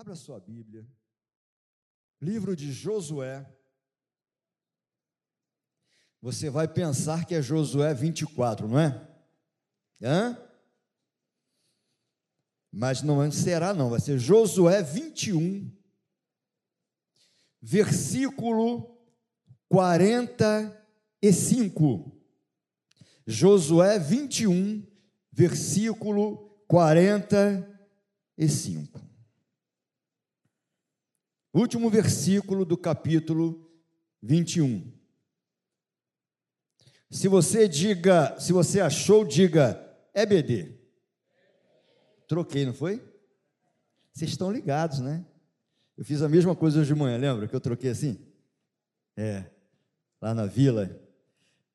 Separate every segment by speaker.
Speaker 1: Abra sua Bíblia. Livro de Josué. Você vai pensar que é Josué 24, não é? Hã? Mas não será, não, vai ser Josué 21, versículo 45. Josué 21, versículo 45. Último versículo do capítulo 21. Se você diga, se você achou, diga EBD. Troquei, não foi? Vocês estão ligados, né? Eu fiz a mesma coisa hoje de manhã, lembra que eu troquei assim? É, lá na vila.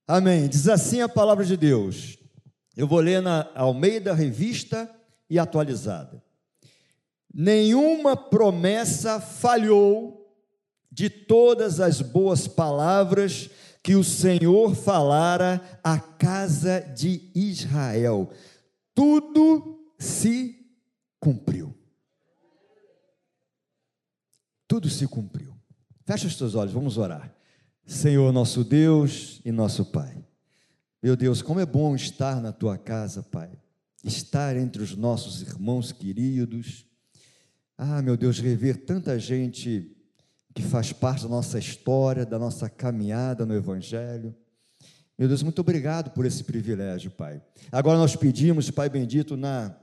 Speaker 1: Amém. Diz assim a palavra de Deus. Eu vou ler na Almeida Revista e Atualizada. Nenhuma promessa falhou de todas as boas palavras que o Senhor falara à casa de Israel. Tudo se cumpriu. Tudo se cumpriu. Fecha os teus olhos, vamos orar. Senhor, nosso Deus e nosso Pai. Meu Deus, como é bom estar na tua casa, Pai. Estar entre os nossos irmãos queridos ah, meu Deus, rever tanta gente que faz parte da nossa história, da nossa caminhada no Evangelho. Meu Deus, muito obrigado por esse privilégio, Pai. Agora nós pedimos, Pai bendito, na,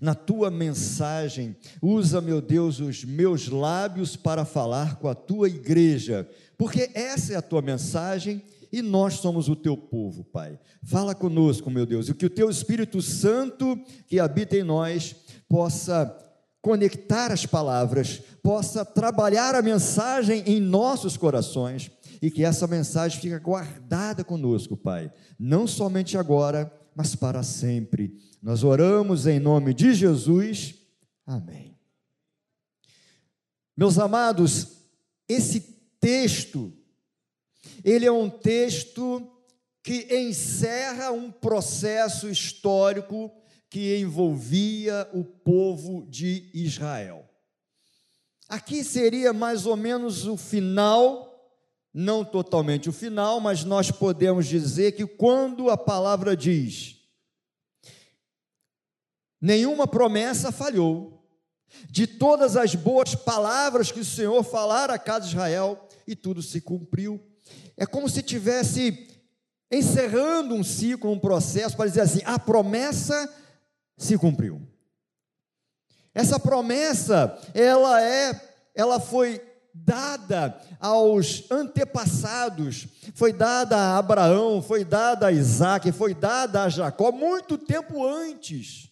Speaker 1: na tua mensagem, usa, meu Deus, os meus lábios para falar com a tua igreja, porque essa é a tua mensagem e nós somos o teu povo, Pai. Fala conosco, meu Deus, e que o teu Espírito Santo que habita em nós possa conectar as palavras, possa trabalhar a mensagem em nossos corações e que essa mensagem fique guardada conosco, Pai, não somente agora, mas para sempre. Nós oramos em nome de Jesus. Amém. Meus amados, esse texto ele é um texto que encerra um processo histórico que envolvia o povo de Israel. Aqui seria mais ou menos o final, não totalmente o final, mas nós podemos dizer que quando a palavra diz: nenhuma promessa falhou, de todas as boas palavras que o Senhor falara à casa de Israel, e tudo se cumpriu. É como se tivesse encerrando um ciclo, um processo, para dizer assim: a promessa se cumpriu. Essa promessa, ela é, ela foi dada aos antepassados, foi dada a Abraão, foi dada a Isaac, foi dada a Jacó muito tempo antes.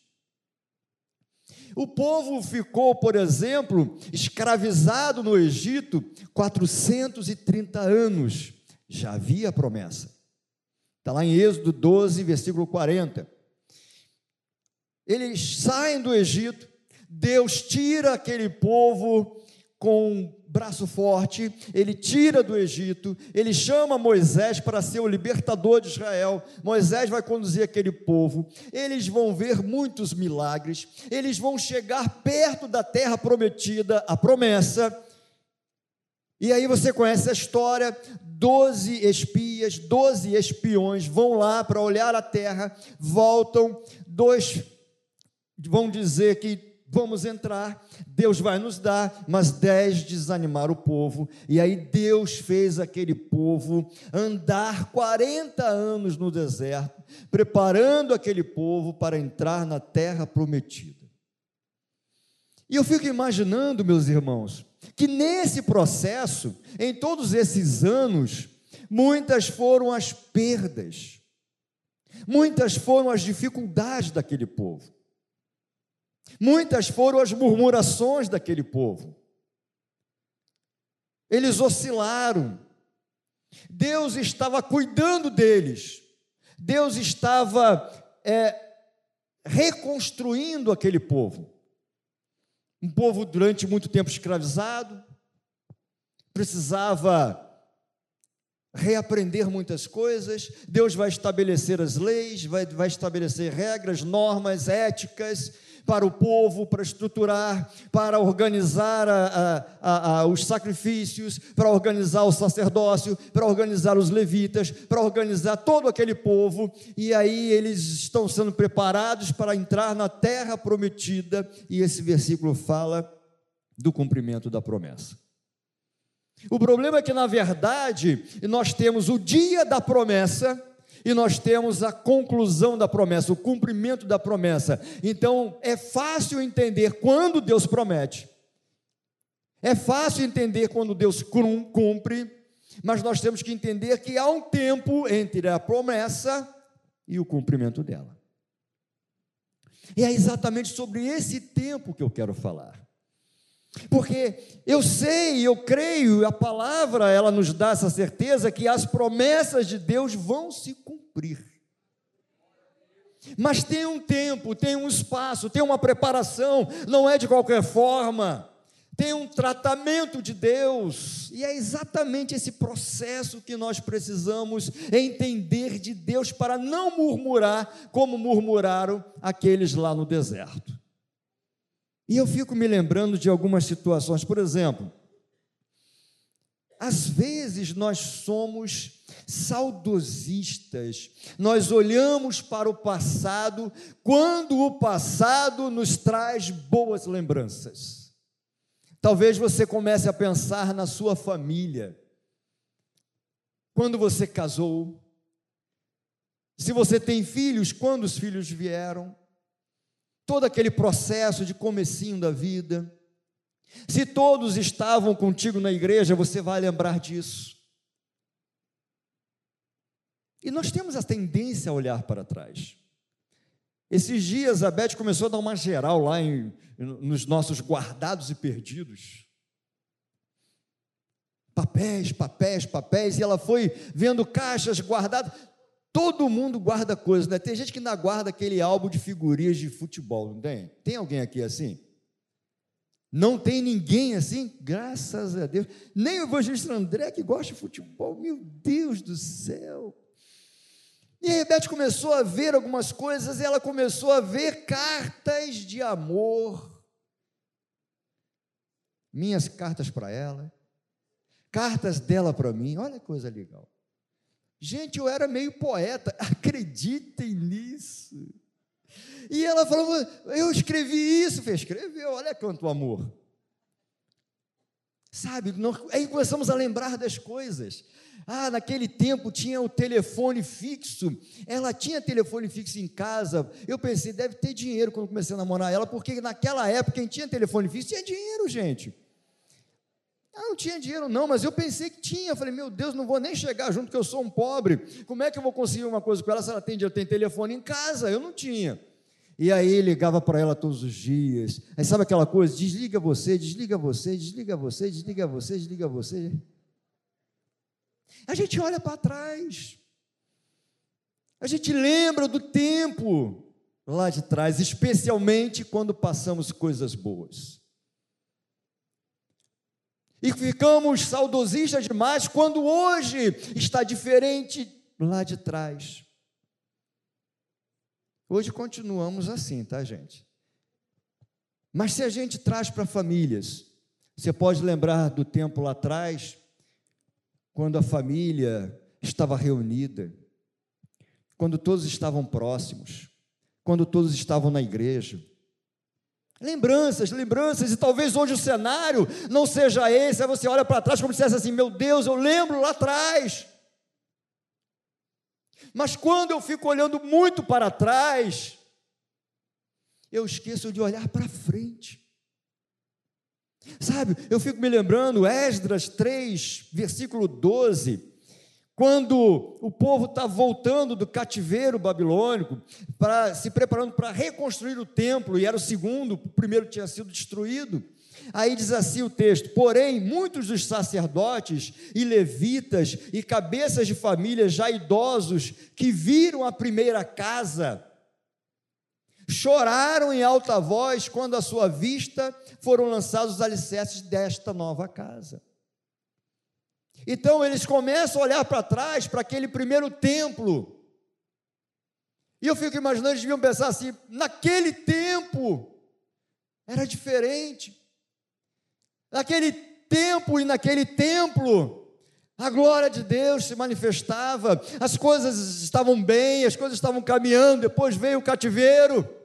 Speaker 1: O povo ficou, por exemplo, escravizado no Egito 430 anos. Já havia promessa. Está lá em Êxodo 12, versículo 40. Eles saem do Egito, Deus tira aquele povo com braço forte, ele tira do Egito, ele chama Moisés para ser o libertador de Israel. Moisés vai conduzir aquele povo, eles vão ver muitos milagres, eles vão chegar perto da terra prometida, a promessa. E aí você conhece a história: doze espias, doze espiões vão lá para olhar a terra, voltam, dois vão dizer que vamos entrar, Deus vai nos dar, mas dez desanimaram o povo, e aí Deus fez aquele povo andar 40 anos no deserto, preparando aquele povo para entrar na terra prometida. E eu fico imaginando, meus irmãos, que nesse processo, em todos esses anos, muitas foram as perdas, muitas foram as dificuldades daquele povo. Muitas foram as murmurações daquele povo. Eles oscilaram. Deus estava cuidando deles. Deus estava é, reconstruindo aquele povo. Um povo durante muito tempo escravizado, precisava reaprender muitas coisas, Deus vai estabelecer as leis, vai, vai estabelecer regras, normas, éticas, para o povo, para estruturar, para organizar a, a, a, os sacrifícios, para organizar o sacerdócio, para organizar os levitas, para organizar todo aquele povo, e aí eles estão sendo preparados para entrar na terra prometida, e esse versículo fala do cumprimento da promessa. O problema é que, na verdade, nós temos o dia da promessa e nós temos a conclusão da promessa, o cumprimento da promessa. Então, é fácil entender quando Deus promete, é fácil entender quando Deus cumpre, mas nós temos que entender que há um tempo entre a promessa e o cumprimento dela. E é exatamente sobre esse tempo que eu quero falar. Porque eu sei, eu creio, a palavra ela nos dá essa certeza que as promessas de Deus vão se cumprir. Mas tem um tempo, tem um espaço, tem uma preparação, não é de qualquer forma. Tem um tratamento de Deus, e é exatamente esse processo que nós precisamos entender de Deus para não murmurar como murmuraram aqueles lá no deserto. E eu fico me lembrando de algumas situações, por exemplo, às vezes nós somos saudosistas, nós olhamos para o passado quando o passado nos traz boas lembranças. Talvez você comece a pensar na sua família, quando você casou, se você tem filhos, quando os filhos vieram, todo aquele processo de comecinho da vida. Se todos estavam contigo na igreja, você vai lembrar disso. E nós temos a tendência a olhar para trás. Esses dias a Beth começou a dar uma geral lá em, nos nossos guardados e perdidos. Papéis, papéis, papéis, e ela foi vendo caixas guardadas. Todo mundo guarda coisas, né? Tem gente que ainda guarda aquele álbum de figurinhas de futebol, não tem? Tem alguém aqui assim? Não tem ninguém assim? Graças a Deus. Nem o evangelista André que gosta de futebol. Meu Deus do céu. E a Rebete começou a ver algumas coisas, e ela começou a ver cartas de amor. Minhas cartas para ela, cartas dela para mim. Olha que coisa legal. Gente, eu era meio poeta, acreditem nisso. E ela falou: Eu escrevi isso. Falei, escreveu, olha quanto amor. Sabe, nós, aí começamos a lembrar das coisas. Ah, naquele tempo tinha o telefone fixo. Ela tinha telefone fixo em casa. Eu pensei, deve ter dinheiro quando comecei a namorar ela, porque naquela época quem tinha telefone fixo tinha dinheiro, gente. Ah, não tinha dinheiro não, mas eu pensei que tinha. Eu falei, meu Deus, não vou nem chegar junto, porque eu sou um pobre. Como é que eu vou conseguir uma coisa com ela se ela tem dinheiro? Tem telefone em casa, eu não tinha. E aí ligava para ela todos os dias. Aí sabe aquela coisa? Desliga você, desliga você, desliga você, desliga você, desliga você. A gente olha para trás. A gente lembra do tempo lá de trás, especialmente quando passamos coisas boas. E ficamos saudosistas demais quando hoje está diferente lá de trás. Hoje continuamos assim, tá, gente? Mas se a gente traz para famílias, você pode lembrar do tempo lá atrás, quando a família estava reunida, quando todos estavam próximos, quando todos estavam na igreja, Lembranças, lembranças, e talvez hoje o cenário não seja esse, aí você olha para trás como se dissesse assim: meu Deus, eu lembro lá atrás. Mas quando eu fico olhando muito para trás, eu esqueço de olhar para frente. Sabe, eu fico me lembrando, Esdras 3, versículo 12, quando o povo está voltando do cativeiro babilônico, para se preparando para reconstruir o templo, e era o segundo, o primeiro tinha sido destruído. Aí diz assim o texto: Porém, muitos dos sacerdotes e levitas e cabeças de família já idosos que viram a primeira casa, choraram em alta voz quando à sua vista foram lançados os alicerces desta nova casa. Então eles começam a olhar para trás, para aquele primeiro templo, E eu fico imaginando, eles deviam pensar assim: naquele tempo era diferente. Naquele tempo e naquele templo, a glória de Deus se manifestava, as coisas estavam bem, as coisas estavam caminhando, depois veio o cativeiro.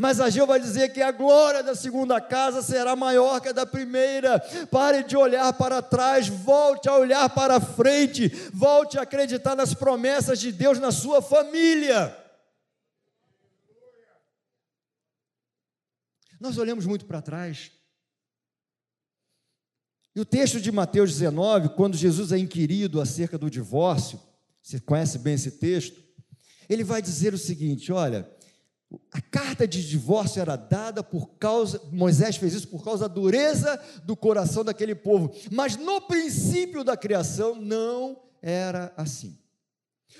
Speaker 1: Mas Ageu vai dizer que a glória da segunda casa será maior que a da primeira. Pare de olhar para trás, volte a olhar para frente, volte a acreditar nas promessas de Deus na sua família. Nós olhamos muito para trás. E o texto de Mateus 19, quando Jesus é inquirido acerca do divórcio, você conhece bem esse texto, ele vai dizer o seguinte: olha, a carta de divórcio era dada por causa, Moisés fez isso por causa da dureza do coração daquele povo, mas no princípio da criação não era assim.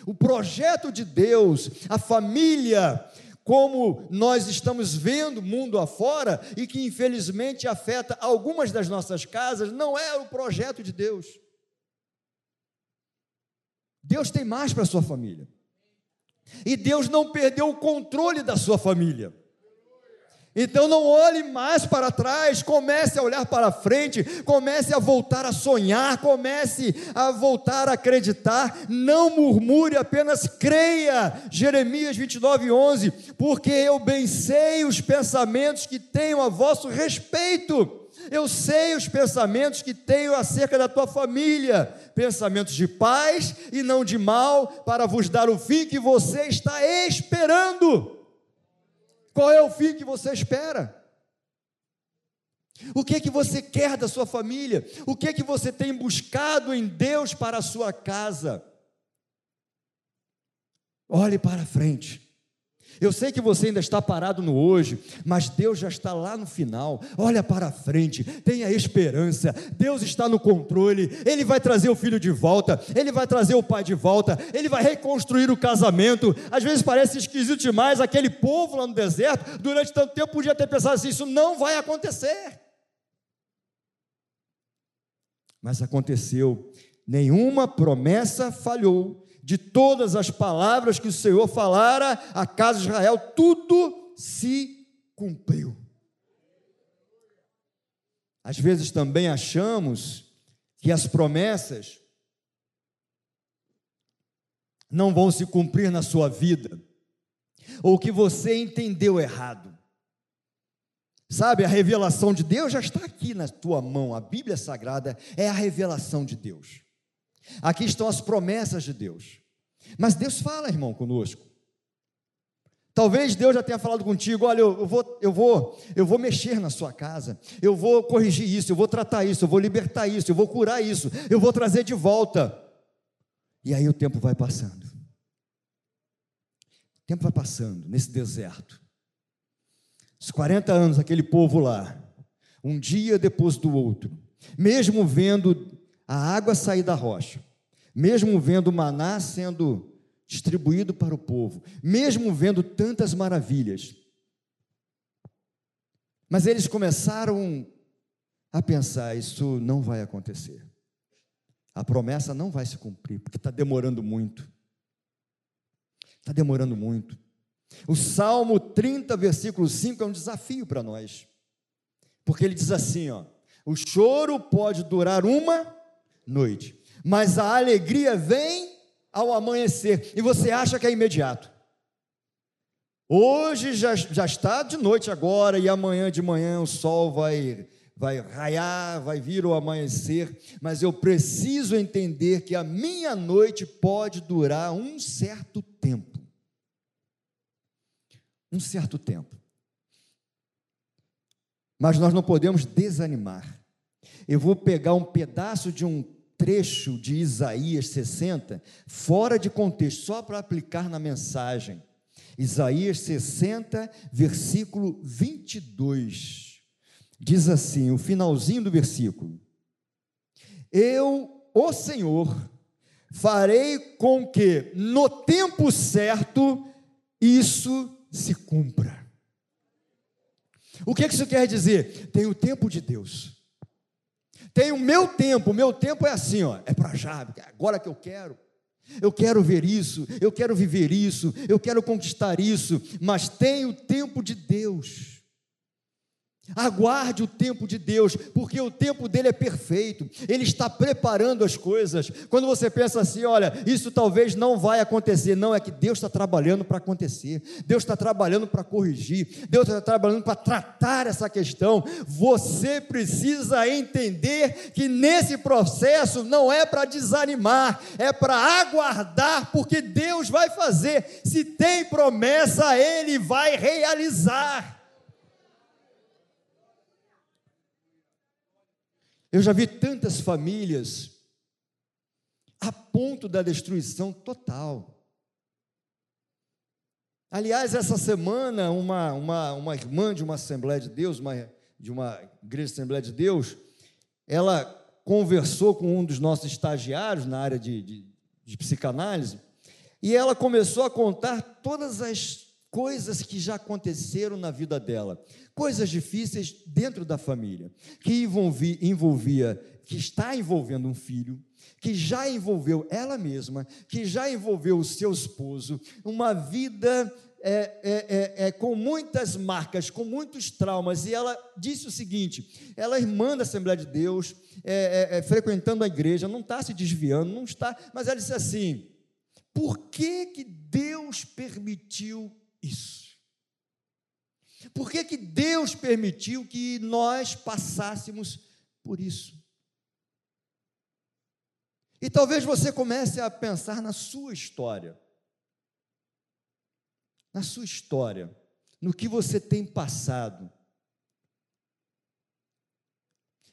Speaker 1: O projeto de Deus, a família, como nós estamos vendo mundo afora e que infelizmente afeta algumas das nossas casas, não é o projeto de Deus. Deus tem mais para a sua família. E Deus não perdeu o controle da sua família. Então não olhe mais para trás, comece a olhar para frente, comece a voltar a sonhar, comece a voltar a acreditar, não murmure, apenas creia. Jeremias 29, 11: Porque eu bem sei os pensamentos que tenho a vosso respeito eu sei os pensamentos que tenho acerca da tua família, pensamentos de paz e não de mal, para vos dar o fim que você está esperando. Qual é o fim que você espera? O que é que você quer da sua família? O que é que você tem buscado em Deus para a sua casa? Olhe para frente. Eu sei que você ainda está parado no hoje, mas Deus já está lá no final. Olha para frente, tenha esperança. Deus está no controle. Ele vai trazer o filho de volta, ele vai trazer o pai de volta, ele vai reconstruir o casamento. Às vezes parece esquisito demais aquele povo lá no deserto, durante tanto tempo podia ter pensado assim: isso não vai acontecer. Mas aconteceu. Nenhuma promessa falhou de todas as palavras que o Senhor falara à casa de Israel, tudo se cumpriu. Às vezes também achamos que as promessas não vão se cumprir na sua vida, ou que você entendeu errado. Sabe, a revelação de Deus já está aqui na tua mão, a Bíblia Sagrada é a revelação de Deus. Aqui estão as promessas de Deus. Mas Deus fala, irmão, conosco. Talvez Deus já tenha falado contigo, olha, eu vou, eu vou, eu vou mexer na sua casa, eu vou corrigir isso, eu vou tratar isso, eu vou libertar isso, eu vou curar isso, eu vou trazer de volta. E aí o tempo vai passando. O tempo vai passando nesse deserto. Os 40 anos, aquele povo lá, um dia depois do outro, mesmo vendo a água sair da rocha, mesmo vendo o maná sendo distribuído para o povo, mesmo vendo tantas maravilhas. Mas eles começaram a pensar: isso não vai acontecer. A promessa não vai se cumprir, porque está demorando muito. Está demorando muito. O Salmo 30, versículo 5 é um desafio para nós. Porque ele diz assim: ó, o choro pode durar uma noite, mas a alegria vem ao amanhecer, e você acha que é imediato. Hoje já, já está de noite agora, e amanhã de manhã o sol vai, vai raiar, vai vir o amanhecer, mas eu preciso entender que a minha noite pode durar um certo tempo. Um certo tempo. Mas nós não podemos desanimar. Eu vou pegar um pedaço de um trecho de Isaías 60 fora de contexto, só para aplicar na mensagem. Isaías 60, versículo 22. Diz assim, o finalzinho do versículo: Eu, o Senhor, farei com que no tempo certo isso se cumpra. O que isso quer dizer? Tem o tempo de Deus. Tem o meu tempo, o meu tempo é assim, ó, é para já, é agora que eu quero. Eu quero ver isso, eu quero viver isso, eu quero conquistar isso, mas tem o tempo de Deus. Aguarde o tempo de Deus, porque o tempo dele é perfeito, ele está preparando as coisas. Quando você pensa assim, olha, isso talvez não vai acontecer, não, é que Deus está trabalhando para acontecer, Deus está trabalhando para corrigir, Deus está trabalhando para tratar essa questão. Você precisa entender que nesse processo não é para desanimar, é para aguardar, porque Deus vai fazer. Se tem promessa, Ele vai realizar. Eu já vi tantas famílias a ponto da destruição total. Aliás, essa semana, uma, uma, uma irmã de uma Assembleia de Deus, uma, de uma igreja Assembleia de Deus, ela conversou com um dos nossos estagiários na área de, de, de psicanálise, e ela começou a contar todas as coisas que já aconteceram na vida dela, coisas difíceis dentro da família, que envolvia, envolvia, que está envolvendo um filho, que já envolveu ela mesma, que já envolveu o seu esposo, uma vida é, é, é, é, com muitas marcas, com muitos traumas, e ela disse o seguinte: ela é irmã da Assembleia de Deus, é, é, frequentando a igreja, não está se desviando, não está, mas ela disse assim: por que, que Deus permitiu isso? Por que, que Deus permitiu que nós passássemos por isso? E talvez você comece a pensar na sua história. Na sua história, no que você tem passado.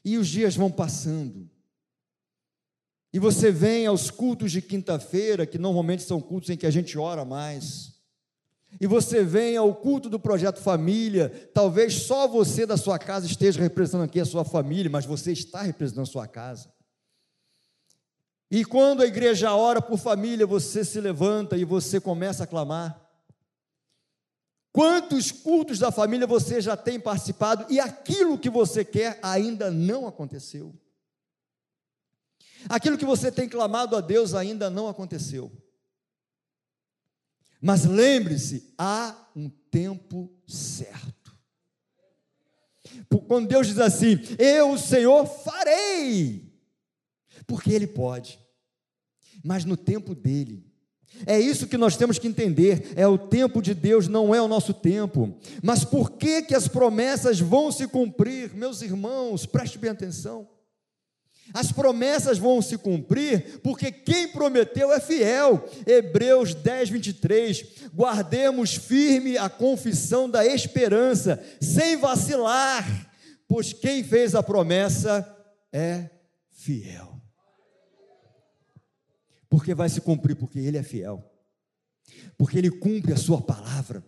Speaker 1: E os dias vão passando. E você vem aos cultos de quinta-feira, que normalmente são cultos em que a gente ora mais e você vem ao culto do projeto família, talvez só você da sua casa esteja representando aqui a sua família, mas você está representando a sua casa. E quando a igreja ora por família, você se levanta e você começa a clamar. Quantos cultos da família você já tem participado e aquilo que você quer ainda não aconteceu? Aquilo que você tem clamado a Deus ainda não aconteceu. Mas lembre-se, há um tempo certo. Quando Deus diz assim, eu, o Senhor, farei, porque Ele pode, mas no tempo dele. É isso que nós temos que entender, é o tempo de Deus, não é o nosso tempo. Mas por que que as promessas vão se cumprir? Meus irmãos, preste bem atenção. As promessas vão se cumprir, porque quem prometeu é fiel. Hebreus 10, 23. Guardemos firme a confissão da esperança, sem vacilar, pois quem fez a promessa é fiel. Porque vai se cumprir, porque Ele é fiel, porque Ele cumpre a Sua palavra.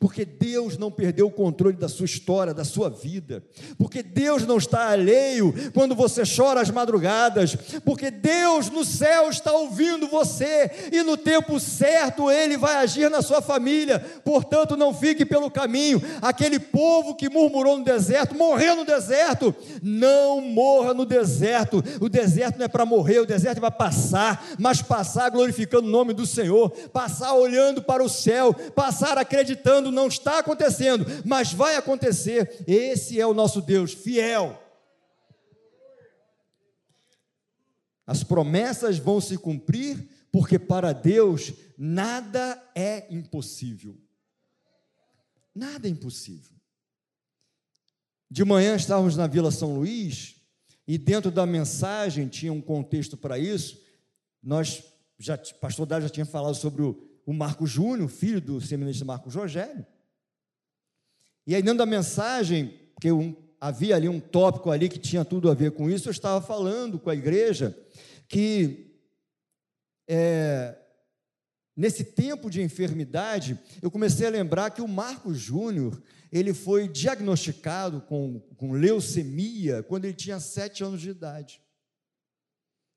Speaker 1: Porque Deus não perdeu o controle da sua história, da sua vida. Porque Deus não está alheio quando você chora às madrugadas. Porque Deus no céu está ouvindo você e no tempo certo ele vai agir na sua família. Portanto, não fique pelo caminho. Aquele povo que murmurou no deserto, morreu no deserto. Não morra no deserto. O deserto não é para morrer, o deserto é para passar, mas passar glorificando o nome do Senhor, passar olhando para o céu, passar acreditando acreditando, não está acontecendo, mas vai acontecer. Esse é o nosso Deus fiel. As promessas vão se cumprir, porque para Deus nada é impossível. Nada é impossível. De manhã estávamos na Vila São Luís e dentro da mensagem tinha um contexto para isso. Nós já, pastor Dário já tinha falado sobre o o Marco Júnior, filho do seminarista Marco Rogério. E aí, dentro da mensagem, porque um, havia ali um tópico ali que tinha tudo a ver com isso, eu estava falando com a igreja que é, nesse tempo de enfermidade, eu comecei a lembrar que o Marco Júnior, ele foi diagnosticado com, com leucemia quando ele tinha sete anos de idade.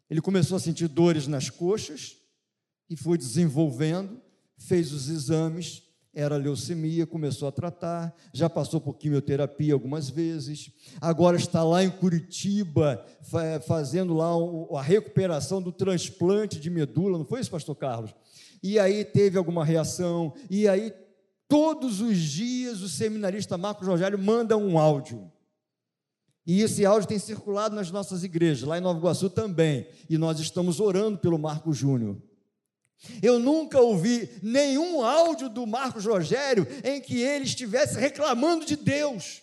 Speaker 1: Ele começou a sentir dores nas coxas, e foi desenvolvendo, fez os exames era leucemia, começou a tratar, já passou por quimioterapia algumas vezes, agora está lá em Curitiba, fazendo lá a recuperação do transplante de medula, não foi isso, pastor Carlos? E aí teve alguma reação, e aí todos os dias o seminarista Marcos Rogério manda um áudio. E esse áudio tem circulado nas nossas igrejas, lá em Nova Iguaçu também, e nós estamos orando pelo Marco Júnior. Eu nunca ouvi nenhum áudio do Marcos Rogério em que ele estivesse reclamando de Deus.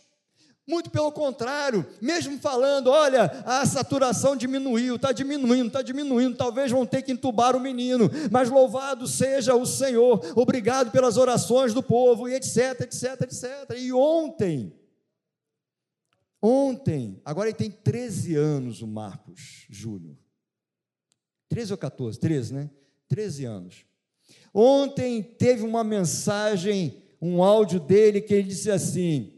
Speaker 1: Muito pelo contrário, mesmo falando, olha, a saturação diminuiu, está diminuindo, está diminuindo, talvez vão ter que entubar o menino, mas louvado seja o Senhor, obrigado pelas orações do povo, e etc, etc, etc. E ontem, ontem, agora ele tem 13 anos, o Marcos Júnior. 13 ou 14? 13, né? 13 anos. Ontem teve uma mensagem, um áudio dele que ele disse assim: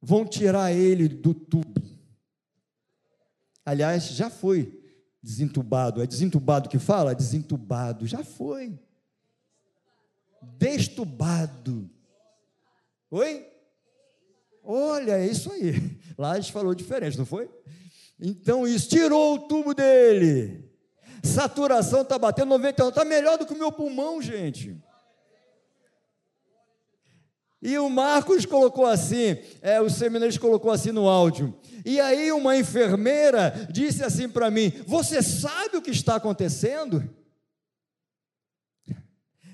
Speaker 1: vão tirar ele do tubo. Aliás, já foi desentubado. É desentubado que fala? Desentubado, já foi. Destubado. Oi? Olha, é isso aí. Lá gente falou diferente, não foi? Então, isso tirou o tubo dele saturação está batendo 91, está melhor do que o meu pulmão, gente. E o Marcos colocou assim, é, o seminarista colocou assim no áudio. E aí uma enfermeira disse assim para mim: Você sabe o que está acontecendo?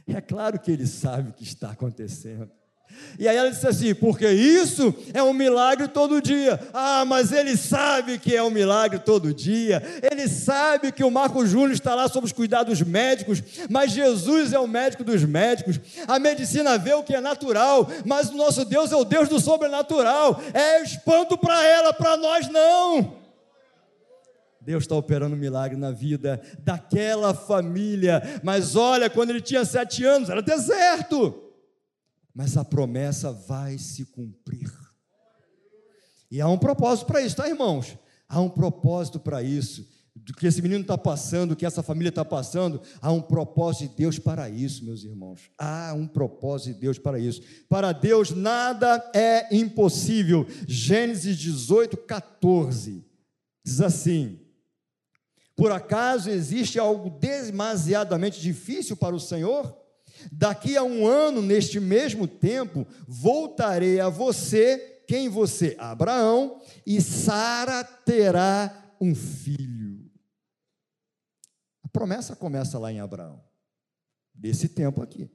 Speaker 1: É claro que ele sabe o que está acontecendo. E aí ela disse assim: porque isso é um milagre todo dia. Ah, mas ele sabe que é um milagre todo dia. Ele sabe que o Marco Júnior está lá sob os cuidados médicos, mas Jesus é o médico dos médicos. A medicina vê o que é natural, mas o nosso Deus é o Deus do sobrenatural. É espanto para ela, para nós não. Deus está operando um milagre na vida daquela família. Mas olha, quando ele tinha sete anos, era deserto mas a promessa vai se cumprir. E há um propósito para isso, tá, irmãos? Há um propósito para isso. Do que esse menino está passando, do que essa família está passando, há um propósito de Deus para isso, meus irmãos. Há um propósito de Deus para isso. Para Deus nada é impossível. Gênesis 18, 14. Diz assim: Por acaso existe algo demasiadamente difícil para o Senhor? Daqui a um ano, neste mesmo tempo, voltarei a você, quem você? Abraão, e Sara terá um filho. A promessa começa lá em Abraão, desse tempo aqui.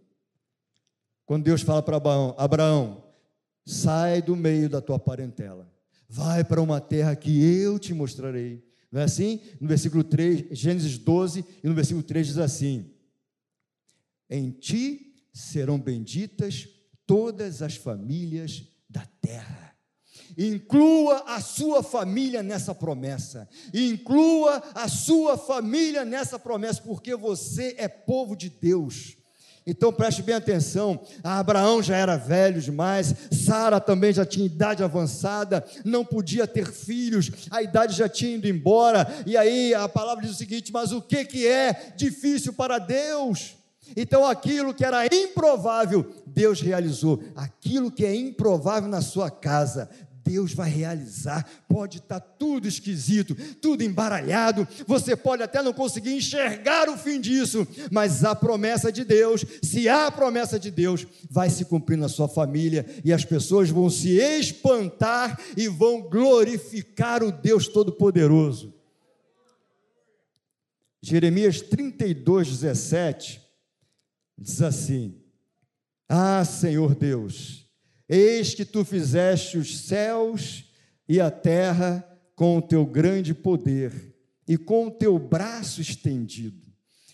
Speaker 1: Quando Deus fala para Abraão: Abraão, sai do meio da tua parentela, vai para uma terra que eu te mostrarei. Não é assim? No versículo 3, Gênesis 12, e no versículo 3 diz assim: em ti serão benditas todas as famílias da terra. Inclua a sua família nessa promessa. Inclua a sua família nessa promessa, porque você é povo de Deus. Então preste bem atenção: Abraão já era velho demais, Sara também já tinha idade avançada, não podia ter filhos, a idade já tinha ido embora, e aí a palavra diz o seguinte: mas o que, que é difícil para Deus? Então, aquilo que era improvável, Deus realizou. Aquilo que é improvável na sua casa, Deus vai realizar. Pode estar tudo esquisito, tudo embaralhado, você pode até não conseguir enxergar o fim disso, mas a promessa de Deus, se há a promessa de Deus, vai se cumprir na sua família e as pessoas vão se espantar e vão glorificar o Deus Todo-Poderoso. Jeremias 32, 17 diz assim: Ah, Senhor Deus, eis que tu fizeste os céus e a terra com o teu grande poder e com o teu braço estendido.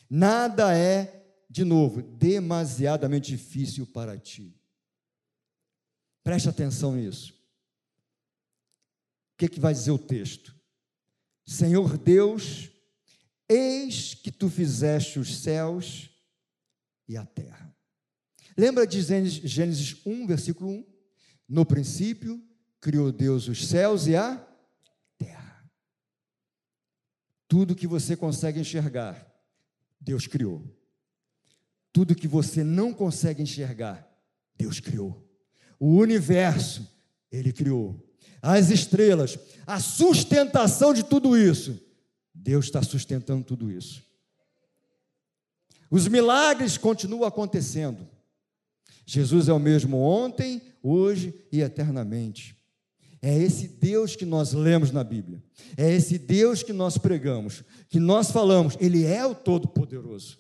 Speaker 1: Nada é, de novo, demasiadamente difícil para ti. Preste atenção nisso. O que, que vai dizer o texto? Senhor Deus, eis que tu fizeste os céus e a terra. Lembra de Gênesis 1, versículo 1? No princípio, criou Deus os céus e a terra. Tudo que você consegue enxergar, Deus criou. Tudo que você não consegue enxergar, Deus criou. O universo, Ele criou. As estrelas, a sustentação de tudo isso, Deus está sustentando tudo isso. Os milagres continuam acontecendo. Jesus é o mesmo ontem, hoje e eternamente. É esse Deus que nós lemos na Bíblia. É esse Deus que nós pregamos, que nós falamos, ele é o todo-poderoso.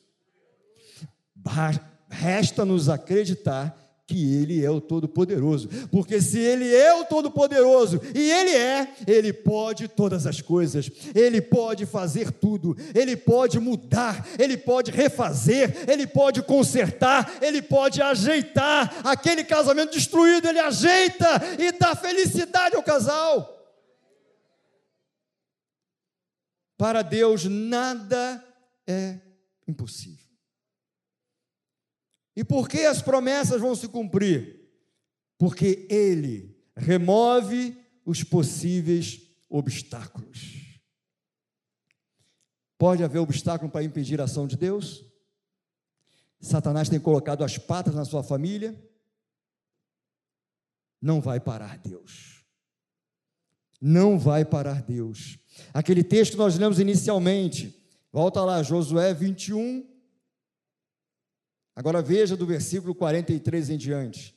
Speaker 1: Resta-nos acreditar que Ele é o Todo-Poderoso, porque se Ele é o Todo-Poderoso, e Ele é, Ele pode todas as coisas, Ele pode fazer tudo, Ele pode mudar, Ele pode refazer, Ele pode consertar, Ele pode ajeitar. Aquele casamento destruído, Ele ajeita e dá felicidade ao casal. Para Deus nada é impossível. E por que as promessas vão se cumprir? Porque Ele remove os possíveis obstáculos. Pode haver obstáculo para impedir a ação de Deus? Satanás tem colocado as patas na sua família? Não vai parar Deus. Não vai parar Deus. Aquele texto que nós lemos inicialmente, volta lá, Josué 21, Agora veja do versículo 43 em diante.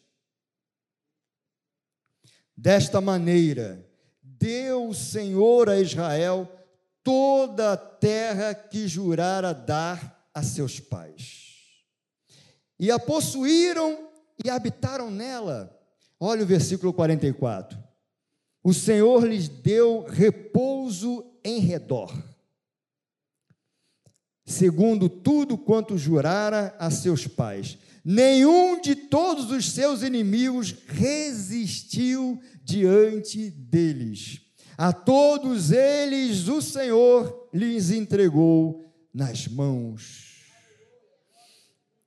Speaker 1: Desta maneira, deu o Senhor a Israel toda a terra que jurara dar a seus pais. E a possuíram e habitaram nela. Olha o versículo 44. O Senhor lhes deu repouso em redor segundo tudo quanto jurara a seus pais. Nenhum de todos os seus inimigos resistiu diante deles. A todos eles o Senhor lhes entregou nas mãos.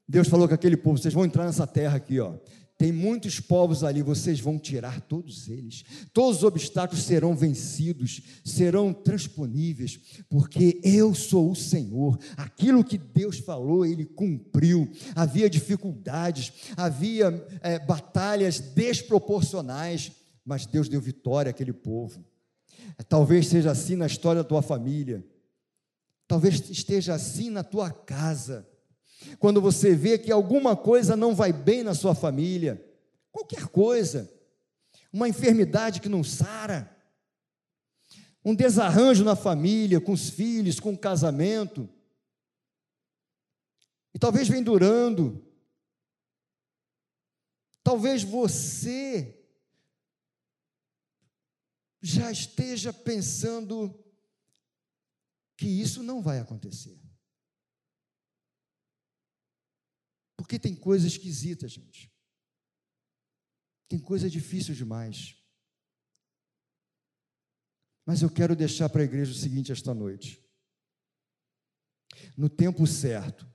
Speaker 1: Deus falou com aquele povo: vocês vão entrar nessa terra aqui, ó. Tem muitos povos ali, vocês vão tirar todos eles. Todos os obstáculos serão vencidos, serão transponíveis, porque eu sou o Senhor. Aquilo que Deus falou, Ele cumpriu. Havia dificuldades, havia é, batalhas desproporcionais, mas Deus deu vitória àquele povo. Talvez seja assim na história da tua família, talvez esteja assim na tua casa quando você vê que alguma coisa não vai bem na sua família, qualquer coisa, uma enfermidade que não sara, um desarranjo na família, com os filhos, com o casamento, e talvez vem durando, talvez você já esteja pensando que isso não vai acontecer. Porque tem coisa esquisita, gente. Tem coisa difícil demais. Mas eu quero deixar para a igreja o seguinte esta noite. No tempo certo,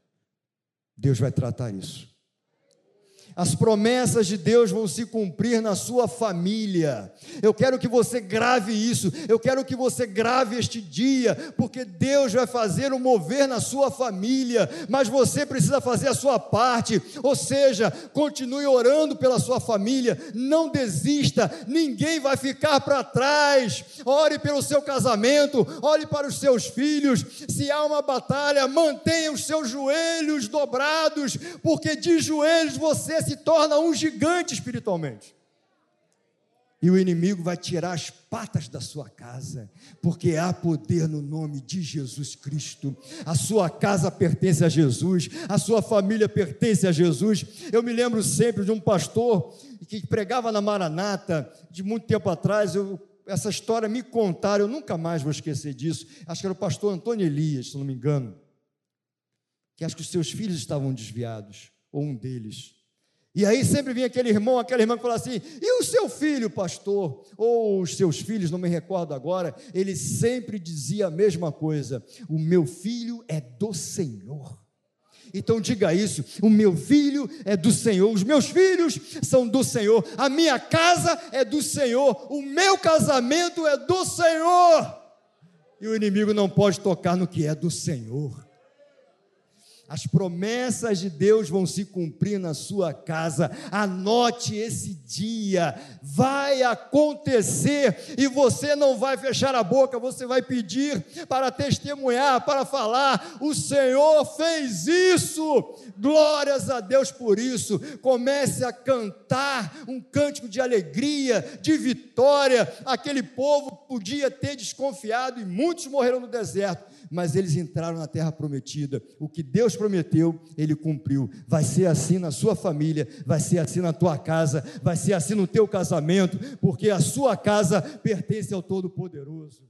Speaker 1: Deus vai tratar isso. As promessas de Deus vão se cumprir na sua família. Eu quero que você grave isso. Eu quero que você grave este dia, porque Deus vai fazer um mover na sua família, mas você precisa fazer a sua parte. Ou seja, continue orando pela sua família, não desista, ninguém vai ficar para trás. Ore pelo seu casamento, ore para os seus filhos. Se há uma batalha, mantenha os seus joelhos dobrados, porque de joelhos você se torna um gigante espiritualmente. E o inimigo vai tirar as patas da sua casa, porque há poder no nome de Jesus Cristo. A sua casa pertence a Jesus, a sua família pertence a Jesus. Eu me lembro sempre de um pastor que pregava na Maranata, de muito tempo atrás. Eu, essa história me contaram, eu nunca mais vou esquecer disso. Acho que era o pastor Antônio Elias, se não me engano, que acho que os seus filhos estavam desviados, ou um deles. E aí sempre vinha aquele irmão, aquela irmã que falava assim: e o seu filho, pastor? Ou os seus filhos, não me recordo agora. Ele sempre dizia a mesma coisa: o meu filho é do Senhor. Então diga isso: o meu filho é do Senhor, os meus filhos são do Senhor, a minha casa é do Senhor, o meu casamento é do Senhor. E o inimigo não pode tocar no que é do Senhor. As promessas de Deus vão se cumprir na sua casa. Anote esse dia. Vai acontecer e você não vai fechar a boca, você vai pedir para testemunhar, para falar: o Senhor fez isso. Glórias a Deus por isso. Comece a cantar um cântico de alegria, de vitória. Aquele povo podia ter desconfiado e muitos morreram no deserto mas eles entraram na terra prometida. O que Deus prometeu, ele cumpriu. Vai ser assim na sua família, vai ser assim na tua casa, vai ser assim no teu casamento, porque a sua casa pertence ao Todo-Poderoso.